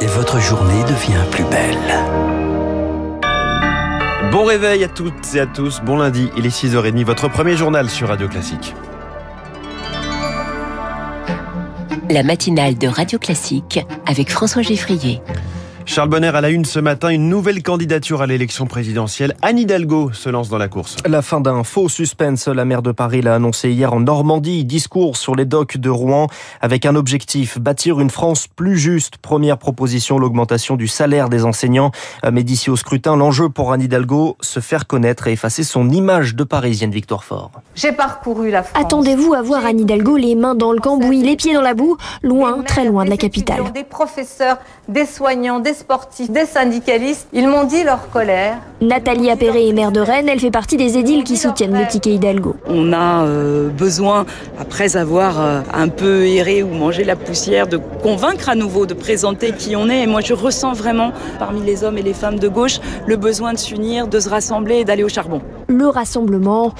et votre journée devient plus belle. Bon réveil à toutes et à tous, bon lundi, il est 6h30, votre premier journal sur Radio Classique. La matinale de Radio Classique avec François Geffrier. Charles Bonner à la une ce matin, une nouvelle candidature à l'élection présidentielle. Anne Hidalgo se lance dans la course. La fin d'un faux suspense, la maire de Paris l'a annoncé hier en Normandie. Discours sur les docks de Rouen avec un objectif, bâtir une France plus juste. Première proposition, l'augmentation du salaire des enseignants. Mais d'ici au scrutin, l'enjeu pour Anne Hidalgo, se faire connaître et effacer son image de Parisienne Victoire Fort. J'ai parcouru la France. Attendez-vous à voir Anne Hidalgo les mains dans le cambouis, les pieds dans la boue, loin, très loin de la capitale. Des professeurs, des soignants, des sportifs, des syndicalistes, ils m'ont dit leur colère. Nathalie Appéré est maire de Rennes, elle fait partie des édiles qui soutiennent le ticket Hidalgo. On a euh, besoin, après avoir euh, un peu erré ou mangé la poussière, de convaincre à nouveau, de présenter qui on est. Et moi, je ressens vraiment, parmi les hommes et les femmes de gauche, le besoin de s'unir, de se rassembler et d'aller au charbon. Le rassemblement,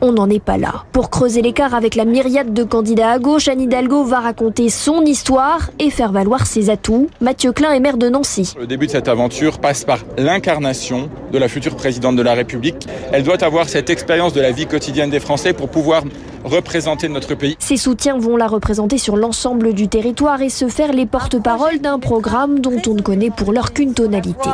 on n'en est pas là. Pour creuser l'écart avec la myriade de candidats à gauche, Anne Hidalgo va raconter son histoire et faire valoir ses atouts. Mathieu Klein est maire de Nancy. Le début de cette aventure passe par l'incarnation de la future présidente de la République. Elle doit avoir cette expérience de la vie quotidienne des Français pour pouvoir représenter notre pays. Ses soutiens vont la représenter sur l'ensemble du territoire et se faire les porte-paroles d'un programme dont on ne connaît pour l'heure qu'une tonalité.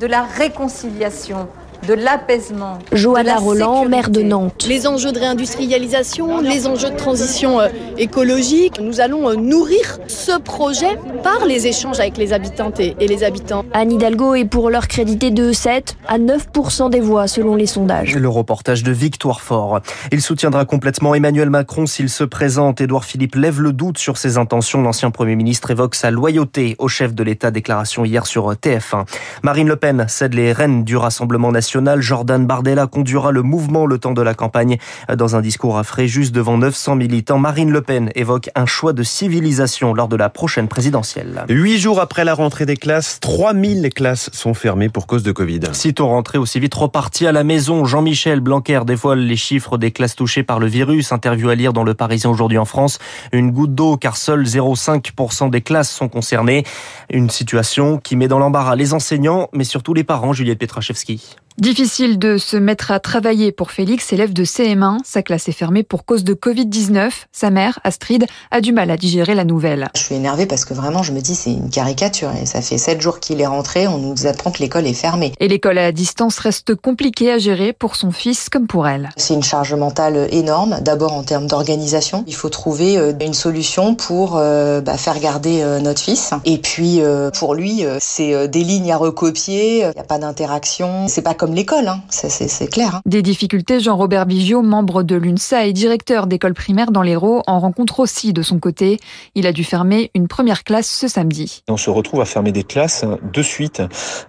De la réconciliation de l'apaisement. Johanna Roland, maire de Nantes. Les enjeux de réindustrialisation, les enjeux de transition euh, écologique. Nous allons euh, nourrir ce projet par les échanges avec les habitantes et les habitants. Anne Hidalgo est pour l'heure créditée de 7 à 9% des voix selon les sondages. Le reportage de Victoire Fort. Il soutiendra complètement Emmanuel Macron s'il se présente. Édouard Philippe lève le doute sur ses intentions. L'ancien Premier ministre évoque sa loyauté au chef de l'État. Déclaration hier sur TF1. Marine Le Pen cède les rênes du Rassemblement national Jordan Bardella conduira le mouvement le temps de la campagne. Dans un discours à Fréjus devant 900 militants, Marine Le Pen évoque un choix de civilisation lors de la prochaine présidentielle. Huit jours après la rentrée des classes, 3000 classes sont fermées pour cause de Covid. Sitôt rentré aussi vite reparti à la maison, Jean-Michel Blanquer dévoile les chiffres des classes touchées par le virus. Interview à lire dans Le Parisien aujourd'hui en France. Une goutte d'eau car seuls 0,5% des classes sont concernées. Une situation qui met dans l'embarras les enseignants, mais surtout les parents, Juliette Petrachevski. Difficile de se mettre à travailler pour Félix, élève de CM1. Sa classe est fermée pour cause de Covid-19. Sa mère, Astrid, a du mal à digérer la nouvelle. Je suis énervée parce que vraiment, je me dis, c'est une caricature. Et ça fait sept jours qu'il est rentré, on nous apprend que l'école est fermée. Et l'école à distance reste compliquée à gérer pour son fils comme pour elle. C'est une charge mentale énorme. D'abord en termes d'organisation. Il faut trouver euh, une solution pour euh, bah, faire garder euh, notre fils. Et puis, pour lui, c'est des lignes à recopier. Il n'y a pas d'interaction. C'est pas comme l'école, hein. c'est clair. Hein. Des difficultés, Jean-Robert Bigiot, membre de l'UNSA et directeur d'école primaire dans l'Hérault, en rencontre aussi de son côté. Il a dû fermer une première classe ce samedi. On se retrouve à fermer des classes de suite.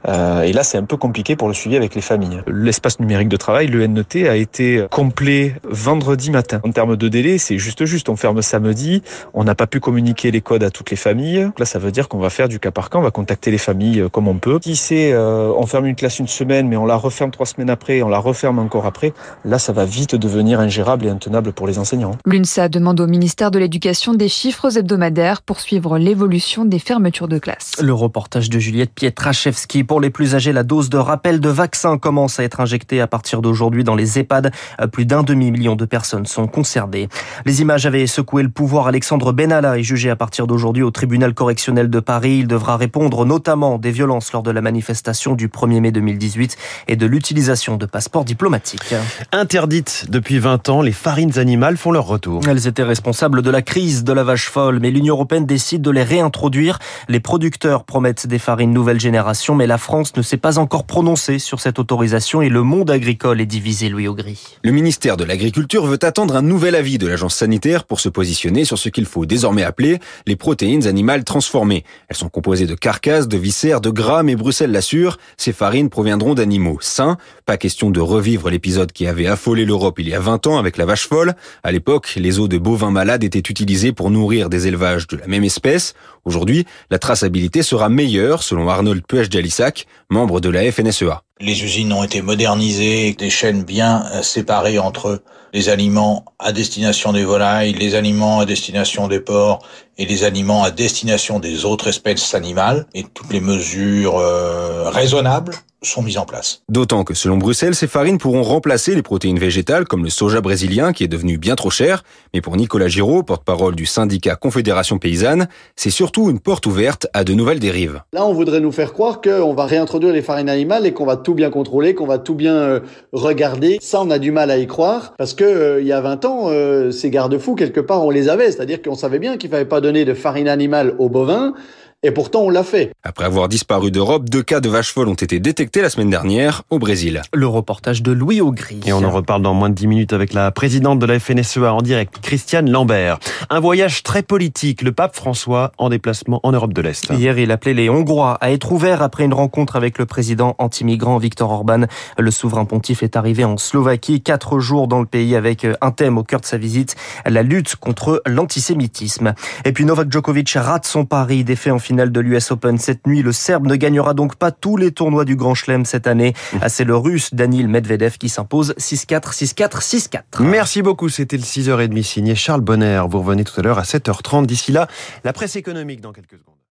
Euh, et là, c'est un peu compliqué pour le suivi avec les familles. L'espace numérique de travail, le NET, a été complet vendredi matin. En termes de délai, c'est juste juste. On ferme samedi. On n'a pas pu communiquer les codes à toutes les familles. Là, ça veut dire qu'on va faire du cas par cas. On va contacter les familles comme on peut. Si c'est, euh, on ferme une classe une semaine, mais on la referme trois semaines après, on la referme encore après, là, ça va vite devenir ingérable et intenable pour les enseignants. L'UNSA demande au ministère de l'Éducation des chiffres hebdomadaires pour suivre l'évolution des fermetures de classes. Le reportage de Juliette Pietraszewski. Pour les plus âgés, la dose de rappel de vaccin commence à être injectée à partir d'aujourd'hui dans les EHPAD. Plus d'un demi-million de personnes sont concernées. Les images avaient secoué le pouvoir. Alexandre Benalla est jugé à partir d'aujourd'hui au tribunal correctionnel de Paris. Il devra répondre notamment des violences lors de la manifestation du 1er mai 2018 et de l'utilisation de passeports diplomatiques. Interdites depuis 20 ans, les farines animales font leur retour. Elles étaient responsables de la crise de la vache folle, mais l'Union européenne décide de les réintroduire. Les producteurs promettent des farines nouvelle génération, mais la France ne s'est pas encore prononcée sur cette autorisation et le monde agricole est divisé, Louis Augry. Le ministère de l'Agriculture veut attendre un nouvel avis de l'agence sanitaire pour se positionner sur ce qu'il faut désormais appeler les protéines animales transformées. Elles sont composées de carcasses, de viscères, de gras, mais Bruxelles l'assure, ces farines proviendront d'animaux sains. Pas question de revivre l'épisode qui avait affolé l'Europe il y a 20 ans avec la vache folle. À l'époque, les os de bovins malades étaient utilisés pour nourrir des élevages de la même espèce. Aujourd'hui, la traçabilité sera meilleure selon Arnold Puech-Jalissac, membre de la FNSEA. Les usines ont été modernisées, des chaînes bien séparées entre les aliments à destination des volailles, les aliments à destination des porcs et les aliments à destination des autres espèces animales et toutes les mesures euh, raisonnables sont mises en place. D'autant que selon Bruxelles, ces farines pourront remplacer les protéines végétales comme le soja brésilien qui est devenu bien trop cher. Mais pour Nicolas Giraud, porte-parole du syndicat Confédération Paysanne, c'est surtout une porte ouverte à de nouvelles dérives. Là, on voudrait nous faire croire qu'on va réintroduire les farines animales et qu'on va tout bien contrôler, qu'on va tout bien euh, regarder. Ça, on a du mal à y croire parce que euh, il y a 20 ans, euh, ces garde-fous, quelque part, on les avait. C'est-à-dire qu'on savait bien qu'il fallait pas donner de farine animale aux bovins. Et pourtant, on l'a fait. Après avoir disparu d'Europe, deux cas de vaches folles ont été détectés la semaine dernière au Brésil. Le reportage de Louis Augry. Et on en reparle dans moins de 10 minutes avec la présidente de la FNSEA en direct, Christiane Lambert. Un voyage très politique, le pape François en déplacement en Europe de l'Est. Hier, il appelait les Hongrois à être ouverts après une rencontre avec le président anti-migrant Viktor Orban. Le souverain pontife est arrivé en Slovaquie, quatre jours dans le pays avec un thème au cœur de sa visite, la lutte contre l'antisémitisme. Et puis Novak Djokovic rate son pari, défait en finale de l'US Open cette nuit. Le Serbe ne gagnera donc pas tous les tournois du Grand Chelem cette année. Ah, c'est le Russe Danil Medvedev qui s'impose 6-4, 6-4, 6-4. Merci beaucoup. C'était le 6h30 signé Charles Bonner. Vous revenez tout à l'heure à 7h30. D'ici là, la presse économique dans quelques secondes.